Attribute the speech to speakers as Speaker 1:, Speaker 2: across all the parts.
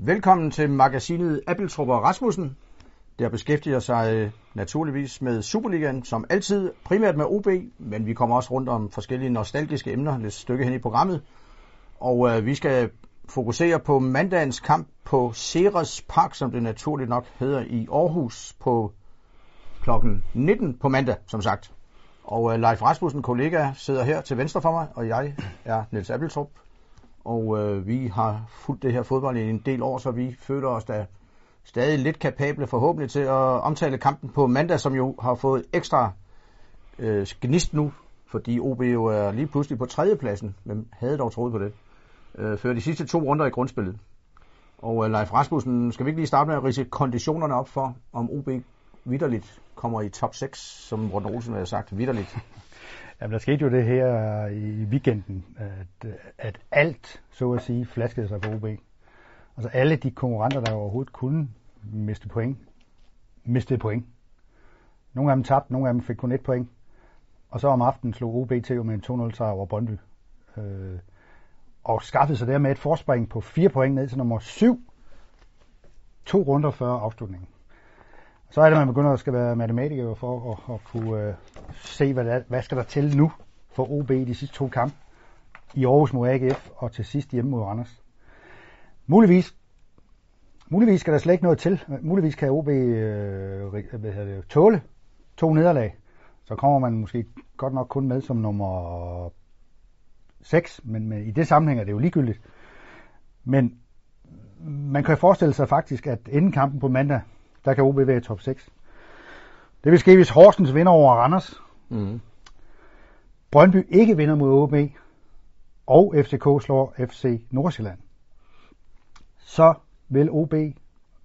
Speaker 1: Velkommen til magasinet Appeltrup og Rasmussen, der beskæftiger sig øh, naturligvis med Superligaen, som altid primært med OB, men vi kommer også rundt om forskellige nostalgiske emner lidt stykke hen i programmet. Og øh, vi skal fokusere på mandagens kamp på Ceres Park, som det naturligt nok hedder i Aarhus på klokken 19 på mandag, som sagt. Og øh, Leif Rasmussen, kollega, sidder her til venstre for mig, og jeg er Niels Appeltrup. Og øh, vi har fulgt det her fodbold i en del år, så vi føler os da stadig lidt kapable forhåbentlig til at omtale kampen på mandag, som jo har fået ekstra øh, gnist nu, fordi OB jo er lige pludselig på tredjepladsen, men havde dog troet på det, øh, før de sidste to runder i grundspillet. Og øh, Leif Rasmussen, skal vi ikke lige starte med at rise konditionerne op for, om OB vidderligt kommer i top 6, som Morten Olsen har sagt, vidderligt?
Speaker 2: Jamen, der skete jo det her øh, i weekenden, at, øh, at alt, så at sige, flaskede sig på OB. Altså alle de konkurrenter, der overhovedet kunne miste point, mistede point. Nogle af dem tabte, nogle af dem fik kun et point. Og så om aftenen slog OB til med en 2-0 sejr over Brøndby. Øh, og skaffede sig dermed et forspring på fire point ned til nummer 7. To runder før afslutningen. Så er det, at man begynder at skal være matematiker for at, at kunne uh, se, hvad, der, hvad skal der til nu for OB i de sidste to kampe. I Aarhus mod AGF og til sidst hjemme mod Randers. Muligvis, muligvis skal der slet ikke noget til. Muligvis kan OB øh, øh, hvad hedder det, tåle to nederlag. Så kommer man måske godt nok kun med som nummer 6, men, men i det sammenhæng er det jo ligegyldigt. Men man kan forestille sig faktisk, at inden kampen på mandag, der kan OB være i top 6. Det vil ske, hvis Horsens vinder over Randers. Mm. Brøndby ikke vinder mod OB, og FCK slår FC Nordsjælland. Så vil OB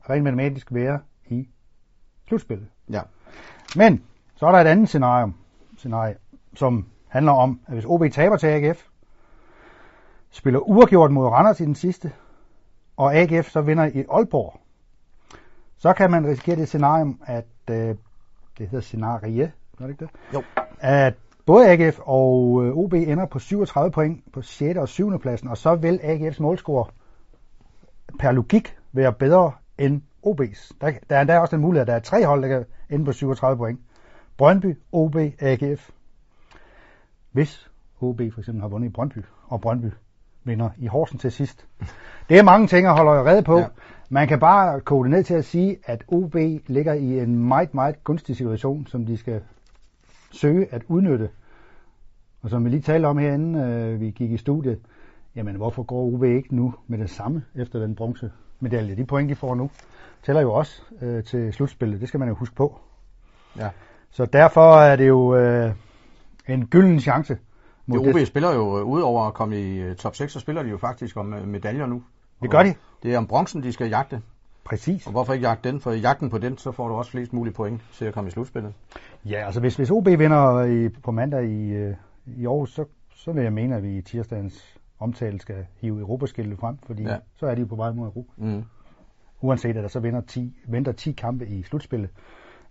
Speaker 2: rent matematisk være i slutspillet.
Speaker 1: Ja.
Speaker 2: Men så er der et andet scenarie, scenarie som handler om, at hvis OB taber til AGF, spiller uafgjort mod Randers i den sidste, og AGF så vinder i Aalborg, så kan man risikere det scenarium, at øh, det hedder scenarie, er det ikke det?
Speaker 1: Jo.
Speaker 2: At både AGF og øh, OB ender på 37 point på 6. og 7. pladsen, og så vil AGF's målscore per logik være bedre end OB's. Der, der er endda også en mulighed, at der er tre hold, der kan ende på 37 point. Brøndby, OB, AGF. Hvis OB for eksempel har vundet i Brøndby, og Brøndby vinder i Horsen til sidst. Det er mange ting at holde rede på. Ja. Man kan bare kode ned til at sige, at OB ligger i en meget, meget gunstig situation, som de skal søge at udnytte. Og som vi lige talte om herinde, øh, vi gik i studiet, jamen hvorfor går OB ikke nu med det samme efter den bronze medalje? De point, de får nu, tæller jo også øh, til slutspillet. Det skal man jo huske på.
Speaker 1: Ja.
Speaker 2: Så derfor er det jo øh, en gylden chance.
Speaker 1: Mod det, OB det. spiller jo, øh, udover at komme i øh, top 6, så spiller de jo faktisk om øh, medaljer nu.
Speaker 2: Det gør de.
Speaker 1: Det er om bronzen, de skal jagte.
Speaker 2: Præcis.
Speaker 1: Og hvorfor ikke jagte den? For i jagten på den, så får du også flest mulige point til at komme i slutspillet.
Speaker 2: Ja, altså hvis, hvis OB vinder i, på mandag i, i Aarhus, så, så vil jeg mene, at vi i tirsdagens omtale skal hive Europaskiltet frem, fordi ja. så er de jo på vej mod Europa. Mm. Uanset at der så vinder 10, venter 10 kampe i slutspillet.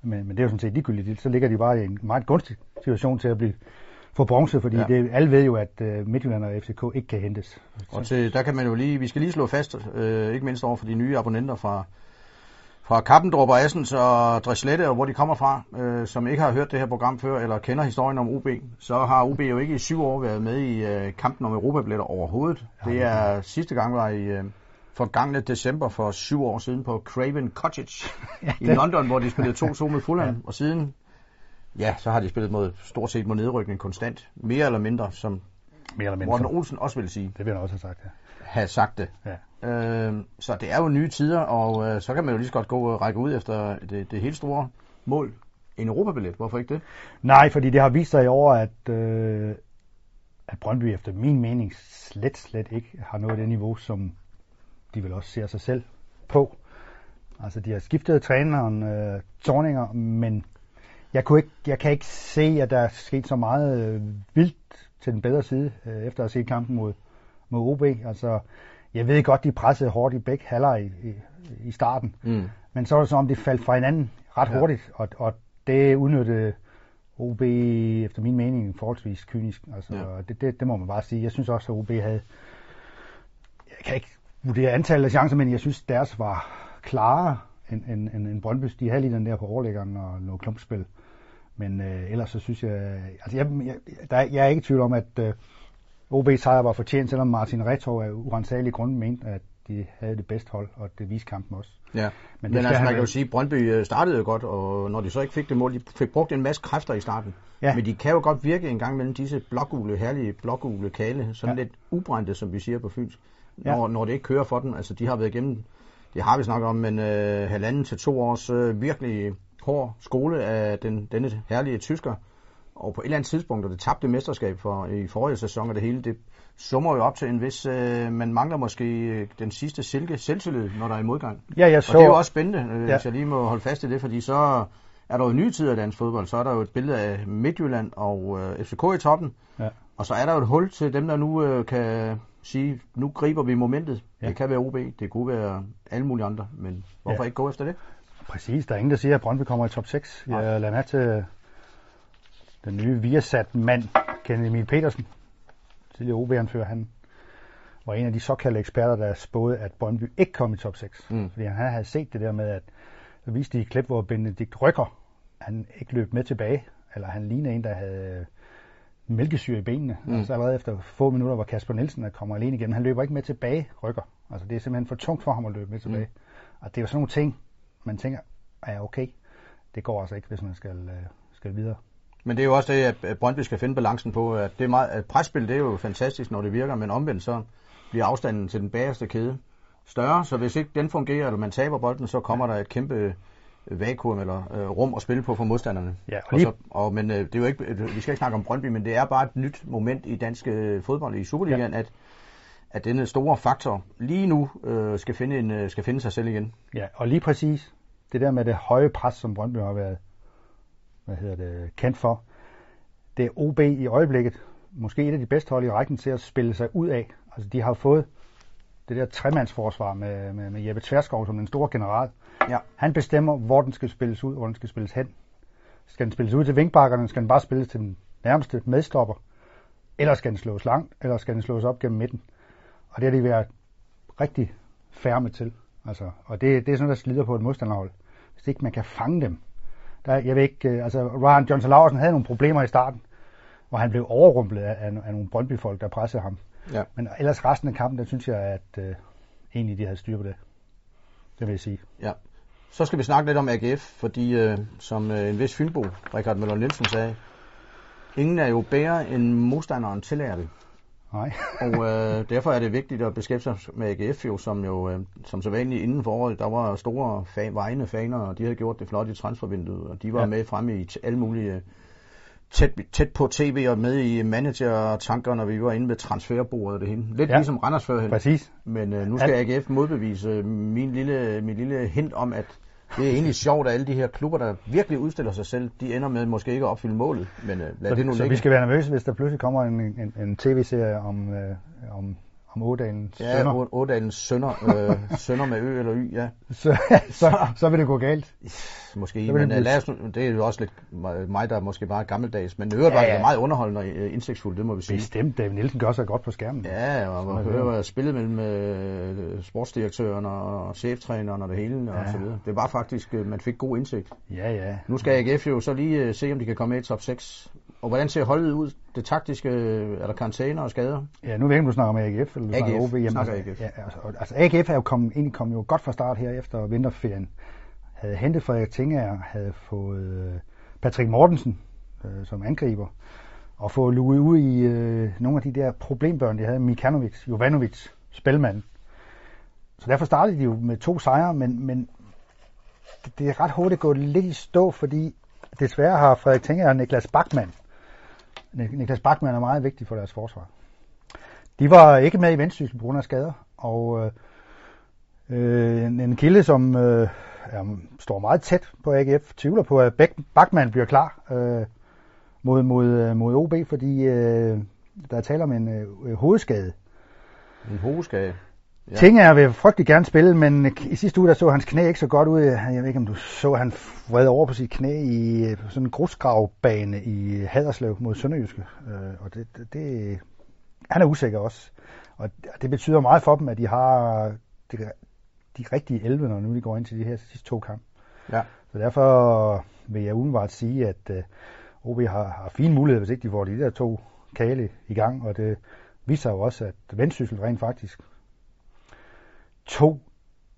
Speaker 2: Men, men det er jo sådan set ligegyldigt. Så ligger de bare i en meget gunstig situation til at blive få bronze, fordi ja. det, alle ved jo, at uh, Midtjylland og FCK ikke kan hentes.
Speaker 1: Og til, der kan man jo lige, vi skal lige slå fast, øh, ikke mindst over for de nye abonnenter fra, fra Kappendrup og Assens og Dreslette, og hvor de kommer fra, øh, som ikke har hørt det her program før, eller kender historien om OB, så har OB jo ikke i syv år været med i øh, kampen om Europabilletter overhovedet. Det er sidste gang var i øh, forgangne december for syv år siden på Craven Cottage ja, i London, hvor de spillede 2-2 med Fulham, ja. og siden Ja, så har de spillet mod, stort set mod nedrykning konstant. Mere eller mindre, som
Speaker 2: Mere eller mindre.
Speaker 1: Morten Olsen også vil sige.
Speaker 2: Det vil han også have sagt, ja.
Speaker 1: Have sagt det.
Speaker 2: Ja.
Speaker 1: Øh, så det er jo nye tider, og øh, så kan man jo lige så godt gå og række ud efter det, det helt store mål. En Europabillet, hvorfor ikke det?
Speaker 2: Nej, fordi det har vist sig i år, at, øh, at Brøndby efter min mening slet, slet ikke har nået det niveau, som de vil også ser sig selv på. Altså, de har skiftet træneren, øh, Torninger, men jeg, kunne ikke, jeg kan ikke se, at der er sket så meget øh, vildt til den bedre side, øh, efter at have set kampen mod, mod OB. Altså, jeg ved godt, de pressede hårdt i begge halvleg i, i, i starten. Mm. Men så var det som om, de faldt fra hinanden ret ja. hurtigt, og, og det udnyttede OB efter min mening forholdsvis kynisk. Altså, ja. det, det, det, må man bare sige. Jeg synes også, at OB havde... Jeg kan ikke vurdere antallet af chancer, men jeg synes, deres var klarere end, end, end, end Brøndby's. De havde lige den der på overlæggeren og noget klumpspil. Men øh, ellers så synes jeg, altså jeg, jeg, der, jeg er ikke i tvivl om, at øh, OB sejr var fortjent, selvom Martin Retov af uansagelig grund mente, at de havde det bedste hold, og det viste kampen også.
Speaker 1: Ja, men, men altså man kan jo sige, at Brøndby øh, startede jo godt, og når de så ikke fik det mål, de fik brugt en masse kræfter i starten. Ja. Men de kan jo godt virke en gang mellem disse blågule, herlige blågule kale, sådan ja. lidt ubrændte, som vi siger på Fyns, når, ja. når det ikke kører for dem. Altså de har været igennem, det har vi snakket om, men øh, halvanden til to års øh, virkelig hård skole af den, denne herlige tysker. Og på et eller andet tidspunkt, og det tabte mesterskab for i forrige sæson, og det hele, det summer jo op til en vis, øh, man mangler måske øh, den sidste silke selvtillid, når der er i modgang.
Speaker 2: Ja, jeg så...
Speaker 1: Og det er jo også spændende, øh, ja. hvis jeg lige må holde fast i det, fordi så er der jo nye tider i dansk fodbold. Så er der jo et billede af Midtjylland og øh, FCK i toppen. Ja. Og så er der jo et hul til dem, der nu øh, kan sige, nu griber vi momentet. Ja. Det kan være OB, det kunne være alle mulige andre, men hvorfor ja. ikke gå efter det?
Speaker 2: Præcis, der er ingen, der siger, at Brøndby kommer i top 6. Jeg lader mig til den nye Viasat-mand, Kenneth Emil Petersen, tidligere OB-anfører, han var en af de såkaldte eksperter, der spåede, at Brøndby ikke kom i top 6. Mm. Fordi han havde set det der med, at så viste de et klip, hvor Benedikt Rykker, han ikke løb med tilbage, eller han lignede en, der havde mælkesyre i benene. Mm. Altså allerede efter få minutter, hvor Kasper Nielsen kommer alene igennem, han løber ikke med tilbage, Rykker. Altså det er simpelthen for tungt for ham at løbe med tilbage. Mm. Og det er jo sådan nogle ting, man tænker, er ja, okay, det går altså ikke, hvis man skal, øh, skal videre.
Speaker 1: Men det er jo også det, at Brøndby skal finde balancen på. At det er meget, at presspil det er jo fantastisk, når det virker, men omvendt så bliver afstanden til den bagerste kæde større, så hvis ikke den fungerer, eller man taber bolden, så kommer der et kæmpe vakuum eller øh, rum at spille på for modstanderne.
Speaker 2: Ja, og lige...
Speaker 1: og så, og, men øh, det er jo ikke, vi skal ikke snakke om Brøndby, men det er bare et nyt moment i dansk øh, fodbold i Superligaen, ja. at at denne store faktor lige nu øh, skal, finde en, øh, skal finde sig selv igen.
Speaker 2: Ja, og lige præcis det der med det høje pres, som Brøndby har været hvad hedder det, kendt for, det er OB i øjeblikket måske et af de bedste hold i rækken til at spille sig ud af. Altså de har fået det der tremandsforsvar med, med, med Jeppe Tverskov som den store general. Ja. Han bestemmer, hvor den skal spilles ud, hvor den skal spilles hen. Skal den spilles ud til vinkbakkerne, skal den bare spilles til den nærmeste medstopper, eller skal den slås langt, eller skal den slås op gennem midten. Og det har de været rigtig færme til. Altså, og det, det er sådan, der slider på et modstanderhold. Hvis ikke man kan fange dem. Der, jeg ved ikke, øh, altså Ryan Johnson Larsen havde nogle problemer i starten, hvor han blev overrumplet af, af, af nogle Brøndby-folk, der pressede ham. Ja. Men ellers resten af kampen, der synes jeg, at øh, egentlig de havde styr på det. Det vil jeg sige.
Speaker 1: Ja. Så skal vi snakke lidt om AGF, fordi øh, som øh, en vis Fynbo, Richard Møller Nielsen sagde, ingen er jo bedre end modstanderen tillader det.
Speaker 2: Nej.
Speaker 1: og øh, derfor er det vigtigt at beskæftige sig med AGF, jo, som jo øh, som så vanligt inden for året, der var store fa- vejende faner, og de havde gjort det flot i transfervinduet, og de var ja. med fremme i alle mulige tæt, tæt på tv og med i manager-tankerne, når vi var inde ved transferbordet det hele. Lidt ja. ligesom Randers førhen.
Speaker 2: Præcis.
Speaker 1: Men øh, nu skal AGF modbevise min lille, min lille hint om, at det er egentlig sjovt, at alle de her klubber, der virkelig udstiller sig selv, de ender med måske ikke at opfylde målet. Men øh, lad
Speaker 2: så,
Speaker 1: det nu
Speaker 2: så
Speaker 1: ligge.
Speaker 2: vi skal være nervøse, hvis der pludselig kommer en, en, en tv-serie om, øh, om om Ådalens
Speaker 1: ja,
Speaker 2: sønner.
Speaker 1: Ja, Ådalens sønner, øh, sønner med ø eller y, ja.
Speaker 2: Så, så, så vil det gå galt.
Speaker 1: Måske, men det, lad os, det er jo også lidt mig, der er måske bare gammeldags, men det øvrigt ja, ja. var meget underholdende og øh, indsigtsfuldt, det må vi sige.
Speaker 2: Bestemt, David Nielsen gør sig godt på skærmen.
Speaker 1: Ja, og man hører spillet mellem øh, sportsdirektøren og cheftræneren og det hele ja. og så videre. Det var faktisk, øh, man fik god indsigt.
Speaker 2: Ja, ja.
Speaker 1: Nu skal AGF jo så lige øh, se, om de kan komme med i top 6 og hvordan ser holdet ud? Det taktiske, er der karantæner og skader?
Speaker 2: Ja, nu ved jeg ikke, om du snakker om AGF, eller du
Speaker 1: AGF,
Speaker 2: snakker OB.
Speaker 1: Jamen, snakker AGF.
Speaker 2: Ja, altså, altså, AGF er jo kommet, egentlig kom jo godt fra start her efter vinterferien. Havde hentet Frederik Tinger, havde fået øh, Patrick Mortensen øh, som angriber, og fået luet ud i øh, nogle af de der problembørn, de havde, Mikanovic, Jovanovic, spilmand. Så derfor startede de jo med to sejre, men, men det, det er ret hurtigt gået lidt i stå, fordi desværre har Frederik Tinger og Niklas Bachmann Niklas Bachmann er meget vigtig for deres forsvar. De var ikke med i vendsyssel på grund af skader, og øh, øh en, en kilde, som øh, er, står meget tæt på AGF, tvivler på, at Bachmann bliver klar øh, mod, mod, øh, mod OB, fordi øh, der er tale om en øh, hovedskade.
Speaker 1: En hovedskade?
Speaker 2: Ja. Ting er vil frygtelig gerne spille, men i sidste uge der så hans knæ ikke så godt ud. Jeg ved ikke, om du så, han vred over på sit knæ i sådan en grusgravbane i Haderslev mod Sønderjyske. Øh, og det, det, det, han er usikker også. Og det betyder meget for dem, at de har de, de rigtige 11, når nu de går ind til de her sidste to kampe.
Speaker 1: Ja.
Speaker 2: Så derfor vil jeg umiddelbart sige, at uh, OB har, har fine muligheder, hvis ikke de får de der to kale i gang, og det viser jo også, at Vendsyssel rent faktisk to,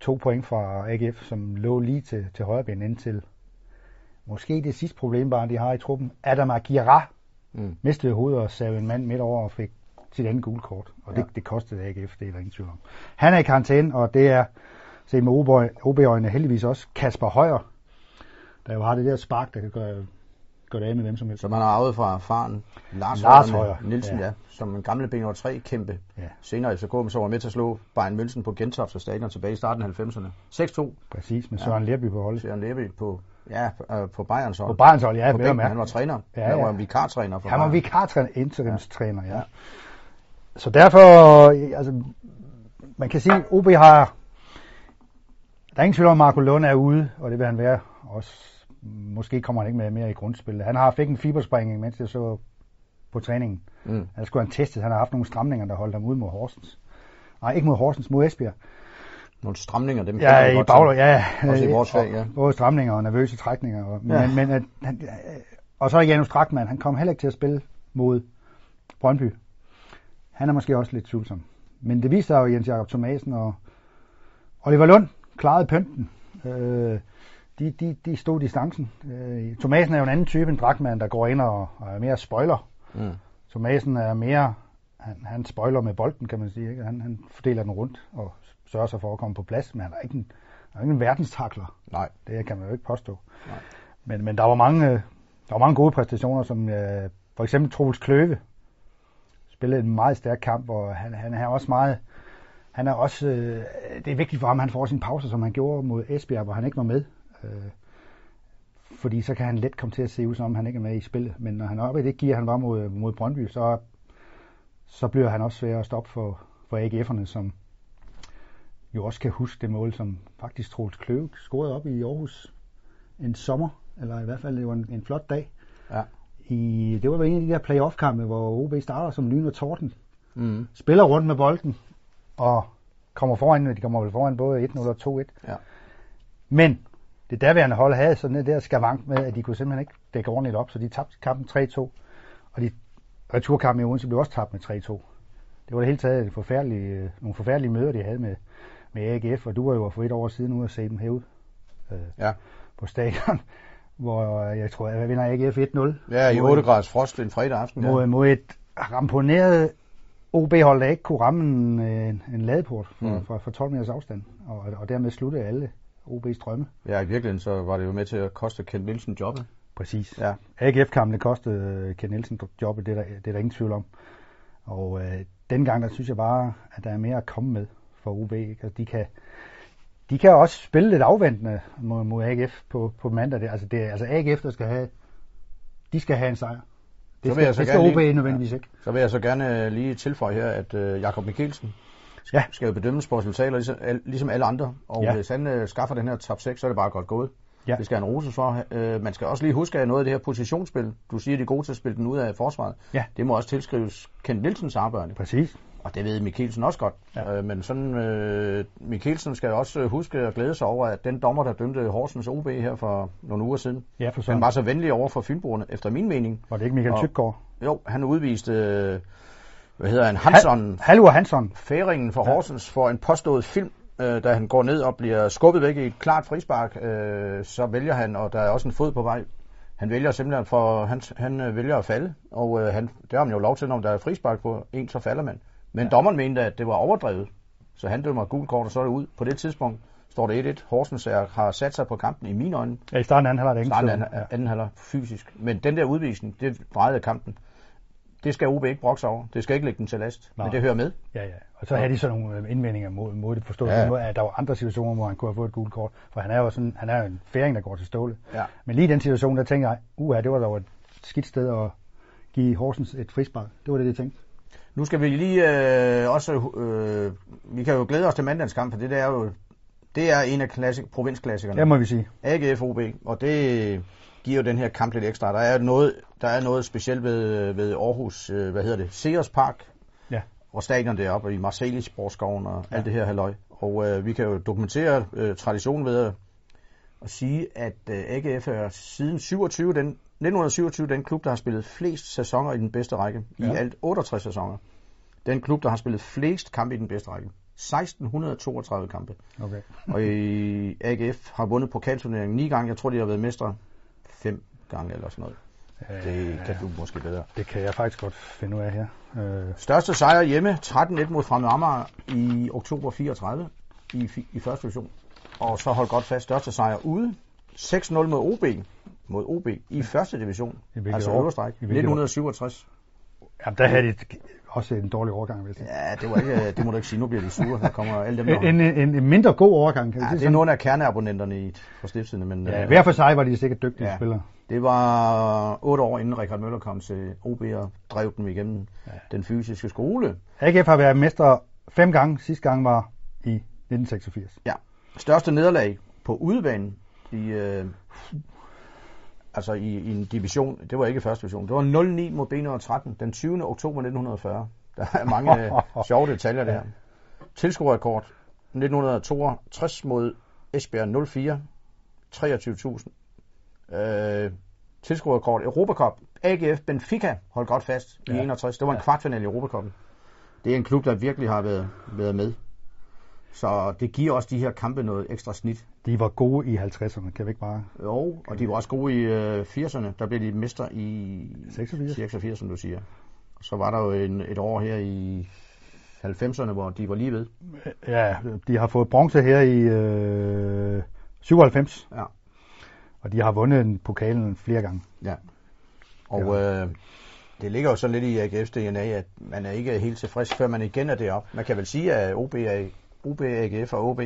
Speaker 2: to point fra AGF, som lå lige til, til højre ben indtil måske det sidste problem bare, de har i truppen. Adam Aguirre mm. mistede hovedet og savede en mand midt over og fik sit andet gule kort, og det, ja. det kostede AGF, det er der ingen tvivl om. Han er i karantæne, og det er, set med OB-øjne heldigvis også, Kasper Højer, der jo har det der spark, der kan gøre, gøre det af med hvem som helst.
Speaker 1: Som han har arvet fra faren, Lars,
Speaker 2: Lars Højer
Speaker 1: Nielsen, ja. ja. som en gamle B3 kæmpe. Ja. Senere i FCK, så var med til at slå Bayern München på Gentofte Stadion tilbage i starten af 90'erne. 6-2.
Speaker 2: Præcis, med Søren ja. Lerby på holdet.
Speaker 1: Søren Lerby på Ja, øh, på Bayerns hold.
Speaker 2: På Bayerns hold, ja.
Speaker 1: På bænken, han var træner. Ja, ja. Han var vikartræner for
Speaker 2: Han var vikartræner, interimstræner, ja. ja. Så derfor, altså, man kan sige, at OB har, der er ingen tvivl om, at Marco Lund er ude, og det vil han være også. Måske kommer han ikke med mere i grundspillet. Han har fik en fiberspringning, mens jeg så på træningen. Mm. Han skulle han testet. Han har haft nogle stramninger, der holdt ham ude mod Horsens. Nej, ikke mod Horsens, mod Esbjerg
Speaker 1: nogle stramninger, dem
Speaker 2: ja, i bagler, ja,
Speaker 1: også i vores fag, ja.
Speaker 2: Både stramninger og nervøse trækninger. Og, ja. men, men, at, han, og så Janus Drakman, han kom heller ikke til at spille mod Brøndby. Han er måske også lidt tvivlsom. Men det viste sig jo Jens Jakob Thomasen og Oliver Lund klarede pynten. Øh, de, de, de stod distancen. Øh, Thomasen er jo en anden type end Drakman, der går ind og, og er mere spoiler. Mm. Thomasen er mere, han, han spoiler med bolden, kan man sige. Ikke? Han, han fordeler den rundt og sørger sig for at komme på plads, men han er ikke en, han er ikke en verdenstakler.
Speaker 1: Nej.
Speaker 2: Det kan man jo ikke påstå. Nej. Men, men der var mange, der var mange gode præstationer, som øh, for eksempel Troels Kløve spillede en meget stærk kamp, og han, han er også meget, han er også, øh, det er vigtigt for ham, at han får sin pause, som han gjorde mod Esbjerg, hvor han ikke var med. Øh, fordi så kan han let komme til at se ud, som om han ikke er med i spillet. Men når han er oppe i det gear, han var mod, mod Brøndby, så, så bliver han også svær at stoppe for, for AGF'erne, som, jo også kan huske det mål, som faktisk Troels Kløve scorede op i Aarhus en sommer, eller i hvert fald det var en, en flot dag. Ja. I, det var en af de der playoff-kampe, hvor OB starter som lyn og torden. Mm. Spiller rundt med bolden, og kommer foran, de kommer vel foran både 1-0 og 2-1. Ja. Men det daværende hold havde sådan et der skavank med, at de kunne simpelthen ikke dække ordentligt op, så de tabte kampen 3-2. Og de returkampen i Odense blev også tabt med 3-2. Det var det hele taget forfærdelige, nogle forfærdelige møder, de havde med, med AGF, og du var jo for et år siden ude at se dem herude øh, ja. på stadion, hvor jeg tror, jeg vinder AGF 1-0.
Speaker 1: Ja, i 8 graders frost en fredag aften.
Speaker 2: Mod, ja. mod et ramponeret OB-hold, der ikke kunne ramme en, en, en ladeport for, mm. fra, fra 12 meters afstand, og, og dermed slutte alle OB's drømme.
Speaker 1: Ja, i virkeligheden så var det jo med til at koste Kent Nielsen jobbet.
Speaker 2: Præcis. Ja. AGF-kampen kostede Kent Nielsen jobbet, det er, der, det er der ingen tvivl om. Og øh, dengang, der synes jeg bare, at der er mere at komme med for UB. Ikke? Altså, de kan, de kan også spille lidt afventende mod, mod AGF på, på mandag. Det, altså, det altså AGF, der skal have, de skal have en sejr. Det så vil skal, jeg så det skal OB lige, nødvendigvis ja. ikke.
Speaker 1: Så vil jeg så gerne lige tilføje her, at uh, Jakob Mikkelsen ja. skal jo bedømmes på resultater, ligesom, ligesom alle andre. Og ja. hvis han uh, skaffer den her top 6, så er det bare godt gået. Ja. Det skal han rose for. Uh, man skal også lige huske, at noget af det her positionsspil, du siger, de er gode til at spille den ud af forsvaret, ja. det må også tilskrives Kent Nielsens arbejde.
Speaker 2: Præcis.
Speaker 1: Og det ved Mikkelsen også godt. Ja. Øh, men sådan, øh, Mikkelsen skal også huske at glæde sig over, at den dommer, der dømte Horsens OB her for nogle uger siden, ja, for han var så venlig over for Fynboerne, efter min mening.
Speaker 2: Var det ikke Michael Tykgaard?
Speaker 1: Jo, han udviste, øh, hvad hedder han, Hansson.
Speaker 2: Halvor Hansson.
Speaker 1: Færingen for. Horsens for en påstået film, øh, da han går ned og bliver skubbet væk i et klart frispark, øh, så vælger han, og der er også en fod på vej, han vælger simpelthen, for han, han øh, vælger at falde, og øh, han, det har man jo lov til, når der er frispark på en, så falder man. Men ja. dommeren mente, at det var overdrevet, så han dømmer gul kort, og så er det ud. På det tidspunkt står det 1-1. Horsens er, har sat sig på kampen i mine øjne.
Speaker 2: Ja, i starten anden halvleg.
Speaker 1: Starten anden, ja. anden halvleg fysisk. Men den der udvisning, det drejede kampen. Det skal OB ikke brokse over. Det skal ikke lægge den til last. Nå. Men det hører med.
Speaker 2: Ja, ja. Og så havde de så nogle øh, indvendinger mod, mod det forstået. Ja. at der var andre situationer, hvor han kunne have fået et gult kort. For han er jo sådan, han er jo en færing, der går til ståle. Ja. Men lige i den situation, der tænkte jeg, uha, det var da et skidt sted at give Horsens et frispark. Det var det, jeg tænkte.
Speaker 1: Nu skal vi lige øh, også, øh, vi kan jo glæde os til mandagens for det der er jo, det er en af klassik, provinsklassikerne.
Speaker 2: Det må vi sige.
Speaker 1: AGF OB, og det giver jo den her kamp lidt ekstra. Der er noget, der er noget specielt ved, ved Aarhus, øh, hvad hedder det, Sears Park. Ja. og stadion deroppe i Marseille Sportskoven og ja. alt det her halløj. Og øh, vi kan jo dokumentere øh, traditionen ved at, at sige, at øh, AGF er siden 27, den, 1927 den klub, der har spillet flest sæsoner i den bedste række. Ja. I alt 68 sæsoner. Den klub, der har spillet flest kampe i den bedste række. 1632 kampe.
Speaker 2: Okay.
Speaker 1: og i AGF har vundet pokalturneringen ni gange. Jeg tror, de har været mestre fem gange eller sådan noget. Det kan du måske bedre.
Speaker 2: Det kan jeg faktisk godt finde ud af her.
Speaker 1: Øh. Største sejr hjemme, 13-1 mod Fremad Amager i oktober 34 i, i første division. Og så hold godt fast, største sejr ude, 6-0 mod OB, mod OB i første division,
Speaker 2: I
Speaker 1: altså øverstræk, 1967.
Speaker 2: Jamen, der havde de også en dårlig overgang,
Speaker 1: hvis det. Ja, det, var ikke, det må du ikke sige. Nu bliver de sure. Der kommer alle dem, der...
Speaker 2: En, en, en mindre god overgang, kan
Speaker 1: ja, det er nogle af kerneabonnenterne i, for stiftsidene. Men,
Speaker 2: ja, øh, hver for sig var de sikkert dygtige ja, spillere.
Speaker 1: Det var otte år inden Richard Møller kom til OB og drev dem igennem ja. den fysiske skole.
Speaker 2: AGF har været mester fem gange. Sidste gang var i 1986.
Speaker 1: Ja. Største nederlag på udebanen i, øh, altså i, i en division, det var ikke første division, det var 0-9 mod B113 den 20. oktober 1940. Der er mange sjove detaljer der. Tilskuerrekord 1962 mod Esbjerg 04, 23.000. Øh, tilskuerrekord Europacup, AGF Benfica, hold godt fast, i ja. 61. Det var en kvartfinal i Europacupen. Det er en klub, der virkelig har været, været med. Så det giver også de her kampe noget ekstra snit.
Speaker 2: De var gode i 50'erne, kan vi ikke bare...
Speaker 1: Jo, og de var også gode i øh, 80'erne. Der blev de mester i
Speaker 2: 86,
Speaker 1: 86 som du siger. Så var der jo en, et år her i 90'erne, hvor de var lige ved.
Speaker 2: Ja, de har fået bronze her i øh, 97.
Speaker 1: Ja.
Speaker 2: Og de har vundet pokalen flere gange.
Speaker 1: Ja. Og ja. Øh, det ligger jo så lidt i AGF's DNA, at man er ikke helt tilfreds, før man igen er deroppe. Man kan vel sige, at OB er OB, AGF og OB.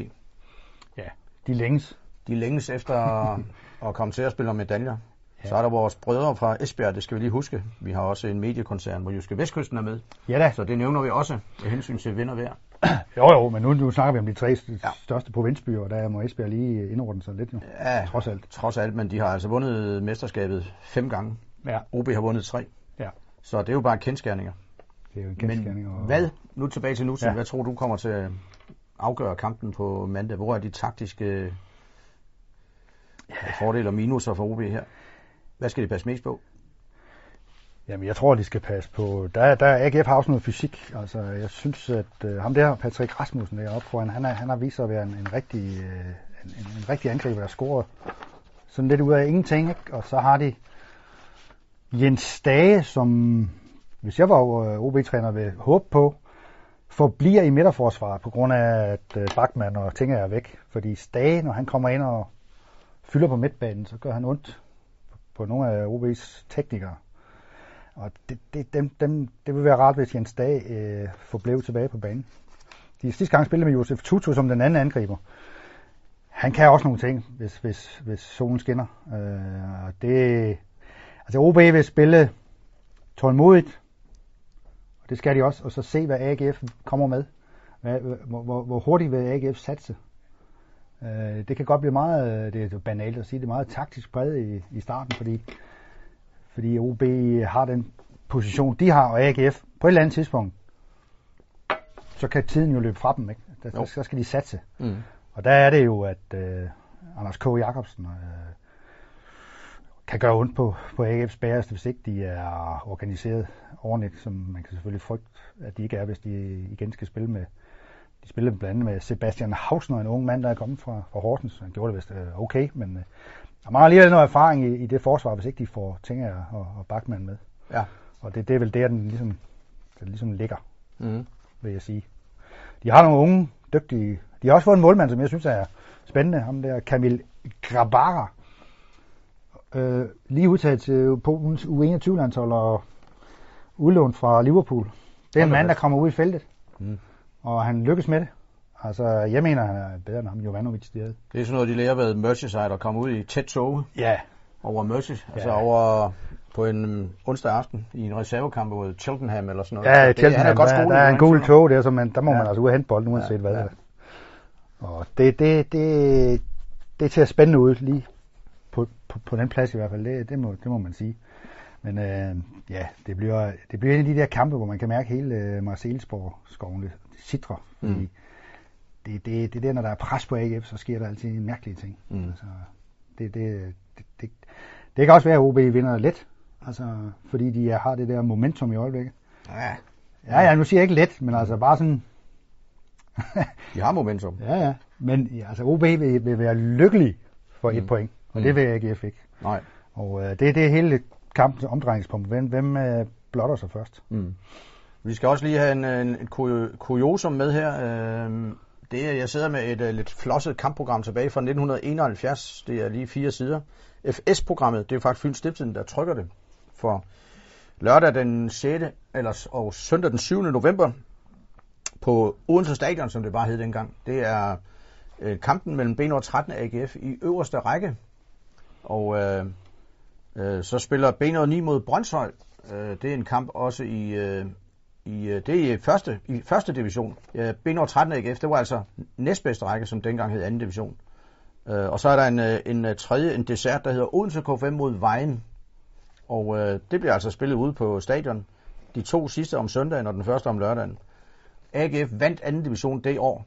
Speaker 2: Ja, de længes.
Speaker 1: De længes efter at komme til at spille om medaljer. Ja. Så er der vores brødre fra Esbjerg, det skal vi lige huske. Vi har også en mediekoncern, hvor Jyske Vestkysten er med.
Speaker 2: Ja da.
Speaker 1: Så det nævner vi også med hensyn til vind og vejr.
Speaker 2: Jo jo, men nu, nu snakker vi om de tre ja. største provinsbyer, og der må Esbjerg lige indordne sig lidt nu.
Speaker 1: Ja, trods alt. Trods alt, men de har altså vundet mesterskabet fem gange.
Speaker 2: Ja.
Speaker 1: OB har vundet tre.
Speaker 2: Ja.
Speaker 1: Så det er jo bare kendskærninger.
Speaker 2: Det er jo en kendskærning.
Speaker 1: Men og... hvad, nu tilbage til nutiden, ja. hvad tror du kommer til afgøre kampen på mandag? Hvor er de taktiske ja. fordele og minuser for OB her? Hvad skal de passe mest på?
Speaker 2: Jamen, jeg tror, de skal passe på... Der, der AGF har også noget fysik. Altså, jeg synes, at uh, ham der, Patrick Rasmussen deroppe foran, han, er, han har vist sig at være en, en, rigtig, uh, en, en, en rigtig angriber, der scorer sådan lidt ud af ingenting. Ikke? Og så har de Jens Stage, som hvis jeg var OB-træner, vil håbe på, forbliver i midterforsvaret på grund af, at øh, Bachmann og Tinger er væk. Fordi Stage, når han kommer ind og fylder på midtbanen, så gør han ondt på nogle af OB's teknikere. Og det, det, dem, dem, det vil være rart, hvis Jens Dag øh, forblev tilbage på banen. De sidste gang spillede med Josef Tutu som den anden angriber. Han kan også nogle ting, hvis, hvis, hvis solen skinner. Øh, og det, altså OB vil spille tålmodigt, det skal de også, og så se, hvad AGF kommer med. Hvad, hvor, hvor, hvor hurtigt vil AGF satse. Øh, det kan godt blive meget, det er banalt at sige, det er meget taktisk præget i, i starten, fordi, fordi OB har den position, de har, og AGF på et eller andet tidspunkt, så kan tiden jo løbe fra dem, ikke? Der, der, så skal de satse. Mm. Og der er det jo, at øh, Anders K. Jacobsen øh, kan gøre ondt på, på AGF's bæreste, hvis ikke de er organiseret ordentligt, som man kan selvfølgelig frygte, at de ikke er, hvis de igen skal spille med, de spillede blandt andet med Sebastian Hausner, en ung mand, der er kommet fra, fra Horsens. Han gjorde det vist øh, okay, men øh, der mangler alligevel noget erfaring i, i det forsvar, hvis ikke de får Tinger og, og Bachmann med.
Speaker 1: Ja.
Speaker 2: Og det, det er vel der, den ligesom, den ligesom ligger,
Speaker 1: mm.
Speaker 2: vil jeg sige. De har nogle unge, dygtige... De har også fået en målmand, som jeg synes er spændende. Ham der, Kamil Grabara. Øh, lige udtaget til Polens U21-landshold og udlånt fra Liverpool. Det er en mand, der kommer ud i feltet. Mm og han lykkes med det. Altså, jeg mener, han er bedre end ham, Jovanovic.
Speaker 1: Det er sådan noget, de lærer ved Merseyside at komme ud i tæt tog.
Speaker 2: Ja.
Speaker 1: Over Merseyside, altså over på en onsdag aften i en reservekamp mod Cheltenham eller sådan noget.
Speaker 2: Ja, det, Cheltenham, er godt der, der er en god tog der, så man, der må ja. man altså ud og hente bolden, uanset ja, hvad ja. Og det, det, det, det ser spændende ud lige på, på, på den plads i hvert fald, det, det, må, det må man sige. Men øh, ja, det bliver, det bliver en af de der kampe, hvor man kan mærke hele øh, Marcelsborg-skoven sidre. Fordi
Speaker 1: Mm.
Speaker 2: det, det, det er der, når der er pres på AGF, så sker der altid mærkelige ting.
Speaker 1: Mm.
Speaker 2: Altså, det, det, det, det, det kan også være, at OB vinder let. Altså, fordi de har det der momentum i øjeblikket.
Speaker 1: Ja,
Speaker 2: Ja, ja, nu siger jeg ikke let, men altså bare sådan,
Speaker 1: de har momentum.
Speaker 2: ja, ja. Men altså OB vil, vil være lykkelig for et
Speaker 1: Mm.
Speaker 2: point, og
Speaker 1: Mm.
Speaker 2: det vil AGF ikke.
Speaker 1: Nej.
Speaker 2: Og øh, det, det er hele kampens omdrejningspunkt. Hvem, hvem øh, blotter sig først?
Speaker 1: Mm. Vi skal også lige have en, en, et kurio- kuriosum med her. Øh, det er, jeg sidder med et uh, lidt flosset kampprogram tilbage fra 1971. Det er lige fire sider. FS-programmet, det er faktisk Fyns Stiftstiden, der trykker det. For lørdag den 6. Eller, og søndag den 7. november på Odense Stadion, som det bare hed dengang. Det er øh, kampen mellem B13 og AGF i øverste række. Og øh, øh, så spiller B9 mod Brøndshøj. Øh, det er en kamp også i, øh, i øh, det er i første, i første division. Øh, B13 AGF, det var altså næstbedste række, som dengang hed anden division. Øh, og så er der en, øh, en øh, tredje, en dessert, der hedder Odense K5 mod Vejen. Og øh, det bliver altså spillet ude på stadion. De to sidste om søndagen og den første om lørdagen. AGF vandt anden division det år.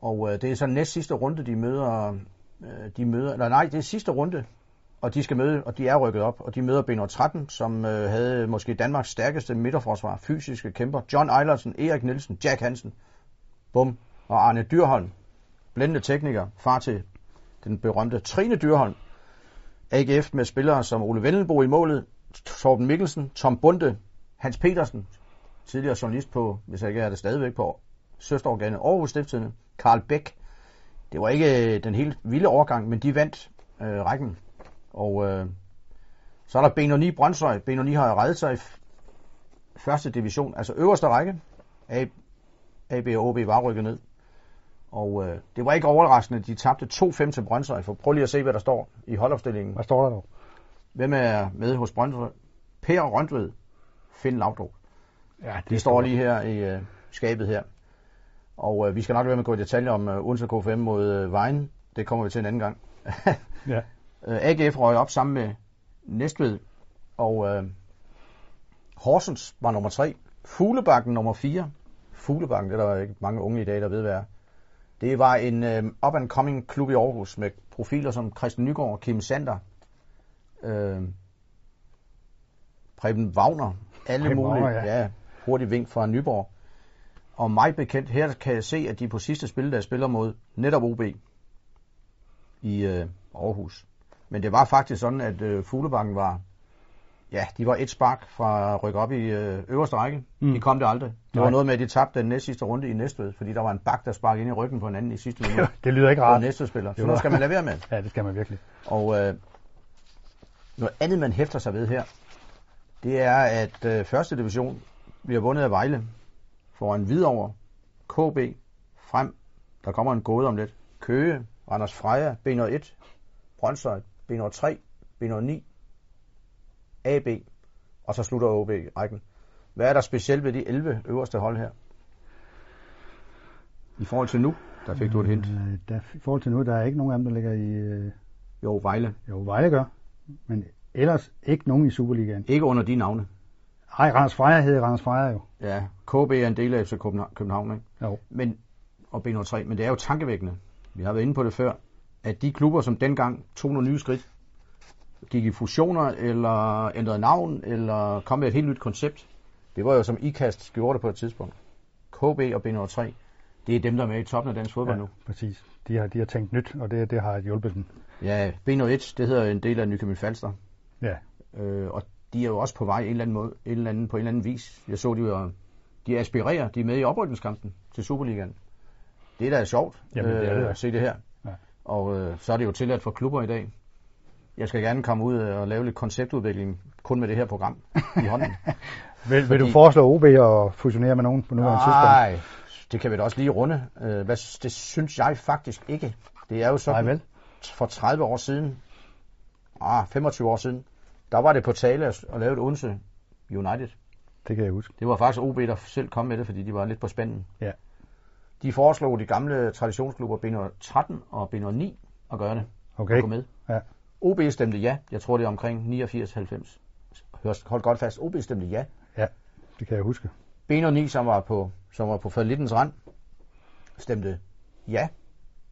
Speaker 1: Og øh, det er så næst sidste runde, de møder, øh, de møder, eller nej, det er sidste runde, og de skal møde, og de er rykket op, og de møder B13, som øh, havde måske Danmarks stærkeste midterforsvar, fysiske kæmper, John Eilertsen, Erik Nielsen, Jack Hansen, bum, og Arne Dyrholm, blændende tekniker, far til den berømte Trine Dyrholm, AGF med spillere som Ole Vendelbo i målet, Torben Mikkelsen, Tom Bunde, Hans Petersen, tidligere journalist på, hvis jeg ikke er det stadigvæk på søsterorganet Aarhus Stiftstidende, Karl Bæk. Det var ikke øh, den helt vilde overgang, men de vandt øh, rækken. Og øh, så er der Benoni Brøndshøj. Benoni har reddet sig i første division, altså øverste række. AB og OB var rykket ned. Og øh, det var ikke overraskende, de tabte 2-5 til Brøndshøj. For prøv lige at se, hvad der står i holdopstillingen.
Speaker 2: Hvad står der dog?
Speaker 1: Hvem er med hos Brøndshøj? Per Røntved, Finn Laudrup.
Speaker 2: Ja,
Speaker 1: De står lige her i øh, skabet her. Og øh, vi skal nok være med at gå i detaljer om øh, Odense K5 mod øh, Vejen. Det kommer vi til en anden gang.
Speaker 2: Ja.
Speaker 1: Øh, AGF røg op sammen med Næstved, og øh, Horsens var nummer 3. Fuglebakken nummer 4. Fuglebakken, det er der ikke mange unge i dag, der ved, hvad er. Det var en øh, up-and-coming klub i Aarhus med profiler som Christian Nygaard, Kim Sander, øh, Preben Wagner, alle
Speaker 2: Preben
Speaker 1: mulige.
Speaker 2: Wagner, ja.
Speaker 1: ja, hurtig vink fra Nyborg. Og mig bekendt, her kan jeg se, at de på sidste spil, der spiller mod netop OB i øh, Aarhus. Men det var faktisk sådan, at øh, Fuglebanken var, ja, de var et spark fra at rykke op i øh, øverste række. Mm. De kom det aldrig. Det
Speaker 2: Nej.
Speaker 1: var noget med, at de tabte den næst sidste runde i Næstved, fordi der var en bak, der sparkede ind i ryggen på en anden i sidste minut.
Speaker 2: det lyder ikke rart.
Speaker 1: næste spiller. Så
Speaker 2: var-
Speaker 1: skal man lade være med.
Speaker 2: Ja, det skal man virkelig.
Speaker 1: Og øh, noget andet, man hæfter sig ved her, det er, at øh, første division bliver vundet af Vejle foran Hvidovre, KB, frem, der kommer en gåde om lidt, Køge, Randers Freja, B101, Brøndshøj, B103, B109, AB, og så slutter OB rækken. Hvad er der specielt ved de 11 øverste hold her? I forhold til nu, der fik du et hint.
Speaker 2: Øh, Der, I forhold til nu, der er ikke nogen af dem, der ligger i... Øh,
Speaker 1: Jo, Vejle.
Speaker 2: jo, Vejle gør. Men ellers ikke nogen i Superligaen.
Speaker 1: Ikke under de navne.
Speaker 2: Ej, Randers Freja hedder Randers Freja jo.
Speaker 1: Ja, KB er en del af FC København, København ikke?
Speaker 2: Jo.
Speaker 1: Men, og B03, men det er jo tankevækkende. Vi har været inde på det før, at de klubber, som dengang tog nogle nye skridt, gik i fusioner, eller ændrede navn, eller kom med et helt nyt koncept. Det var jo som IKAST gjorde det på et tidspunkt. KB og B03, det er dem, der er med i toppen af dansk fodbold
Speaker 2: Ja,
Speaker 1: nu.
Speaker 2: præcis. De har, de har tænkt nyt, og det, det har hjulpet dem.
Speaker 1: Ja, B01, det hedder en del af Nykøbing Falster.
Speaker 2: Ja,
Speaker 1: Øh, og de er jo også på vej en eller anden måde, en eller anden, på en eller anden vis. Jeg så, de var, de aspirerer, de er med i oprykningskampen til Superligaen. Det er da sjovt
Speaker 2: Jamen, det er det da.
Speaker 1: at se det her.
Speaker 2: Ja.
Speaker 1: Og øh, så er det jo tilladt for klubber i dag. Jeg skal gerne komme ud og lave lidt konceptudvikling kun med det her program i hånden.
Speaker 2: Vil, vil du
Speaker 1: Fordi-
Speaker 2: foreslå OB at fusionere med nogen på nuværende tidspunkt?
Speaker 1: Nej, det kan vi da også lige runde. Øh, hvad, det synes jeg faktisk ikke. Det er jo sådan,
Speaker 2: Nej vel?
Speaker 1: for 30 år siden, ah, 25 år siden, der var det på tale at, at lave et Odense United.
Speaker 2: Det kan jeg huske.
Speaker 1: Det var faktisk OB, der selv kom med det, fordi de var lidt på spanden.
Speaker 2: Ja.
Speaker 1: De foreslog de gamle traditionsklubber B13 og B9 at gøre det.
Speaker 2: Okay.
Speaker 1: At gå med.
Speaker 2: Ja.
Speaker 1: OB stemte ja. Jeg tror, det er omkring 89-90. hør- hold godt fast, OB stemte ja.
Speaker 2: Ja, det kan jeg huske.
Speaker 1: B9, som var på, som var på fallittens rand, stemte ja.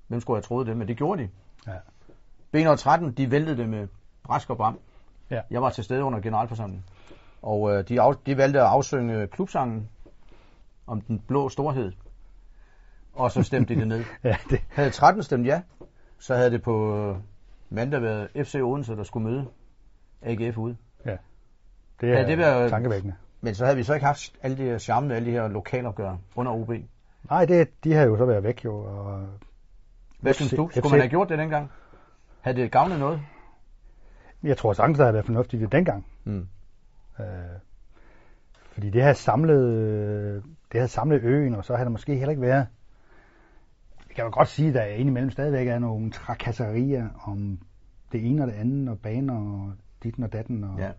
Speaker 1: Hvem skulle have troet det, men det gjorde de.
Speaker 2: Ja.
Speaker 1: B13, de væltede det med brask og bram.
Speaker 2: Ja.
Speaker 1: Jeg var til stede under generalforsamlingen. Og øh, de, af, de valgte at afsynge klubsangen om den blå storhed. Og så stemte de det ned.
Speaker 2: Ja, det,
Speaker 1: Havde 13 stemt ja, så havde det på øh, mandag været FC Odense, der skulle møde AGF ude.
Speaker 2: det er
Speaker 1: Ja, det var-
Speaker 2: tankevækkende.
Speaker 1: Men så havde vi så ikke haft alle de her charme alle de her lokalopgør under OB.
Speaker 2: Nej, det, de har jo så været væk jo. Og
Speaker 1: Hvad synes du? Skulle man have gjort det dengang? Havde det gavnet noget?
Speaker 2: Jeg tror sagtens, der har været fornuftigt det dengang.
Speaker 1: Mm.
Speaker 2: Øh, fordi det har samlet, det har samlet øen, og så har der måske heller ikke været... Jeg kan jo godt sige, at der indimellem stadigvæk er nogle trakasserier om det ene og det andet, og baner og ditten og datten. Og,
Speaker 1: Ja.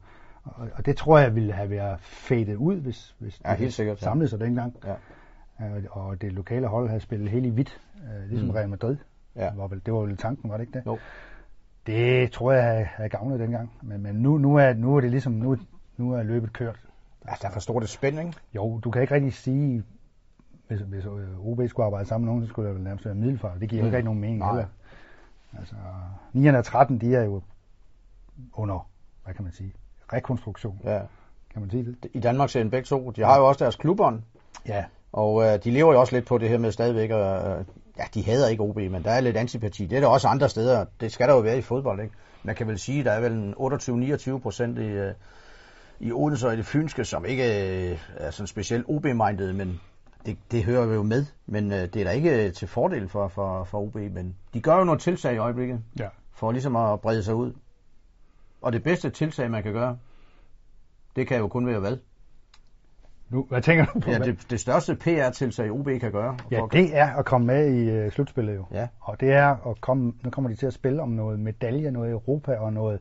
Speaker 2: og, og det tror jeg ville have været fadet ud, hvis, hvis
Speaker 1: Ja, helt sikkert, ja.
Speaker 2: samlet sig dengang.
Speaker 1: Ja.
Speaker 2: Øh, og det lokale hold havde spillet helt i hvidt, øh, ligesom
Speaker 1: Mm.
Speaker 2: Real Madrid.
Speaker 1: Ja.
Speaker 2: Var vel, det var vel tanken, var det ikke det?
Speaker 1: Jo.
Speaker 2: Det tror jeg havde, gavnet dengang. Men, men nu, nu, er, nu er det ligesom, nu, nu er løbet kørt.
Speaker 1: Ja, der er for stort et spænd, ikke?
Speaker 2: Jo, du kan ikke rigtig sige, hvis, hvis øh, OB skulle arbejde sammen med nogen, så skulle det nærmest være middelfart. Det giver mm. Ikke rigtig nogen mening
Speaker 1: Nej.
Speaker 2: heller. Altså, 9 og 13, de er jo under, hvad kan man sige, rekonstruktion,
Speaker 1: Ja.
Speaker 2: kan man sige det?
Speaker 1: I Danmark ser en begge to. De har jo også deres klubbånd,
Speaker 2: Ja,
Speaker 1: og øh, de lever jo også lidt på det her med stadigvæk, at, øh, ja, de hader ikke OB, men der er lidt antipati. Det er der også andre steder. Det skal der jo være i fodbold, ikke? Man kan vel sige, at der er vel en 28-29 procent i, øh, i Odense og i det fynske, som ikke øh, er sådan specielt OB-minded, men det, det hører jo med. Men øh, det er da ikke til fordel for, for, for OB, men de gør jo nogle tiltag i øjeblikket,
Speaker 2: ja.
Speaker 1: for ligesom at brede sig ud. Og det bedste tiltag, man kan gøre, det kan jo kun være hvad?
Speaker 2: Nu, hvad tænker du på?
Speaker 1: Ja, det, det største PR-tiltag, OB kan gøre.
Speaker 2: ja,
Speaker 1: at-
Speaker 2: det er at komme med i øh, slutspillet jo.
Speaker 1: Ja.
Speaker 2: Og det er at komme, nu kommer de til at spille om noget medalje, noget Europa og noget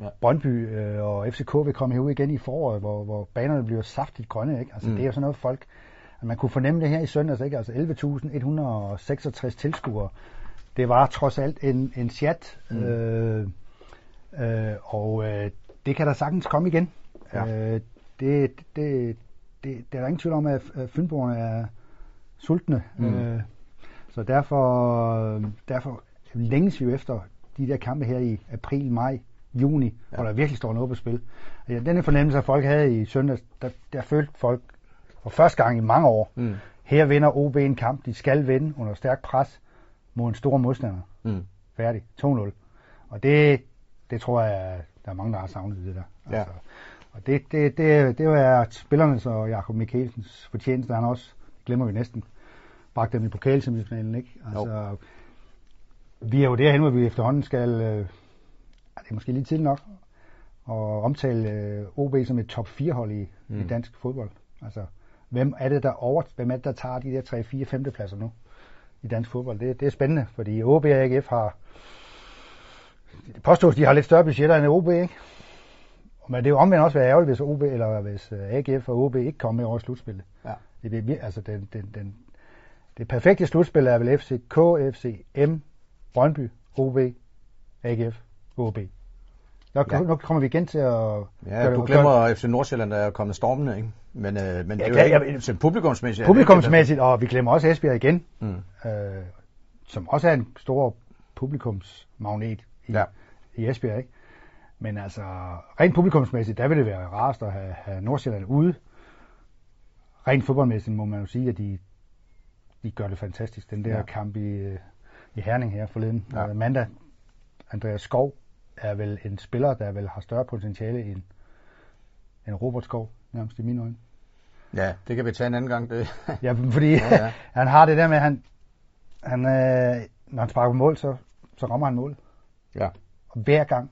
Speaker 1: Ja.
Speaker 2: Brøndby øh, og FCK vil komme herud igen i foråret, hvor, hvor banerne bliver saftigt grønne. Ikke? Altså,
Speaker 1: Mm.
Speaker 2: Det er jo sådan noget folk, at man kunne fornemme det her i søndags, ikke? altså 11.166 tilskuere. Det var trods alt en, en chat,
Speaker 1: mm.
Speaker 2: øh, øh, og øh, det kan der sagtens komme igen.
Speaker 1: Ja.
Speaker 2: Øh, det, det, det, der er ingen tvivl om, at fynboerne er sultne.
Speaker 1: Mm.
Speaker 2: Øh, så derfor, derfor længes vi jo efter de der kampe her i april, maj, juni,
Speaker 1: Ja.
Speaker 2: hvor der virkelig står noget på spil. Ja, denne fornemmelse, at folk havde i søndags, der, der følte folk for første gang i mange år,
Speaker 1: Mm.
Speaker 2: her vinder OB en kamp, de skal vinde under stærk pres mod en stor modstander.
Speaker 1: Mm.
Speaker 2: Færdig. 2-0. Og det, det tror jeg, der er mange, der har savnet det der.
Speaker 1: Ja.
Speaker 2: Og det, det, det, det er spillernes og Jakob Mikkelsens fortjeneste, han også, glemmer vi næsten, bragte dem i pokalsemifinalen, ikke? Altså, vi er jo derhen, hvor vi efterhånden skal, øh, det er måske lige tidligt nok, og omtale øh, OB som et top 4 hold i, mm. i dansk fodbold. Altså, hvem er det, der over, hvem er det, der tager de der 3, 4, 5. pladser nu i dansk fodbold? Det, det er spændende, fordi OB og AGF har, det påstås, de har lidt større budgetter end OB, ikke? Men det er jo omvendt også være ærgerligt, hvis OB eller hvis øh, AGF og OB ikke kommer med over slutspillet.
Speaker 1: Ja.
Speaker 2: Det, vir- altså den, den, den, det perfekte slutspil er vel FCK, FCM, Brøndby, OB, AGF, OB. Nu,
Speaker 1: Ja.
Speaker 2: nu kommer vi igen til at...
Speaker 1: Ja, du glemmer FC Nordsjælland, der er kommet stormende, ikke? Men, øh, men det er jo
Speaker 2: kan-
Speaker 1: ikke,
Speaker 2: jeg-
Speaker 1: til publikumsmæssigt. det
Speaker 2: Publikumsmæssigt, og vi glemmer også Esbjerg igen,
Speaker 1: det. Mm.
Speaker 2: øh, som også er en stor publikumsmagnet i,
Speaker 1: ja.
Speaker 2: i Esbjerg. Ikke? Men altså, rent publikumsmæssigt, der vil det være rarest at have, have Nordsjælland ude. Rent fodboldmæssigt må man jo sige, at de, de gør det fantastisk. Den der
Speaker 1: Ja.
Speaker 2: kamp i, øh, i Herning her forleden.
Speaker 1: Ja.
Speaker 2: Ja. Mandag, Andreas Skov er vel en spiller, der vel har større potentiale end, end Robert Skov, nærmest i mine øjne.
Speaker 1: Ja, det kan vi tage en anden gang. Det.
Speaker 2: Ja, fordi
Speaker 1: Ja,
Speaker 2: ja,
Speaker 1: ja.
Speaker 2: ja. han har det der med, at han, han, øh, når han sparker på mål, så, så rammer han mål.
Speaker 1: Ja.
Speaker 2: Og hver gang.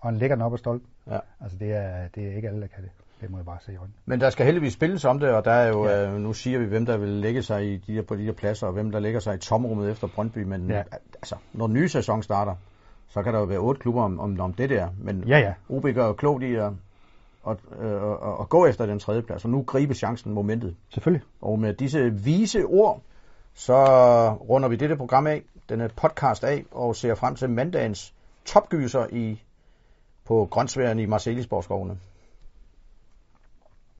Speaker 2: Og han lægger den op ad stolpen.
Speaker 1: Ja.
Speaker 2: Altså, det er, det er ikke alle, der kan det. Det må jeg bare se i øjnene.
Speaker 1: Men der skal heldigvis spilles om det, og der er jo, ja. Øh, nu siger vi, hvem der vil lægge sig i de der, på de der pladser, og hvem der lægger sig i tomrummet efter Brøndby, men ja.
Speaker 2: Ja.
Speaker 1: altså, når den nye sæson starter, så kan der jo være otte klubber om, om, om det der, men
Speaker 2: Ja, ja.
Speaker 1: OB gør jo klogt i at, at, at, at, at gå efter den tredje plads, og nu gribe chancen, momentet.
Speaker 2: Selvfølgelig.
Speaker 1: Og med disse vise ord, så runder vi dette program af, denne podcast af, og ser frem til mandagens topgyser i på grøntsværen i Marcellisborgskovene.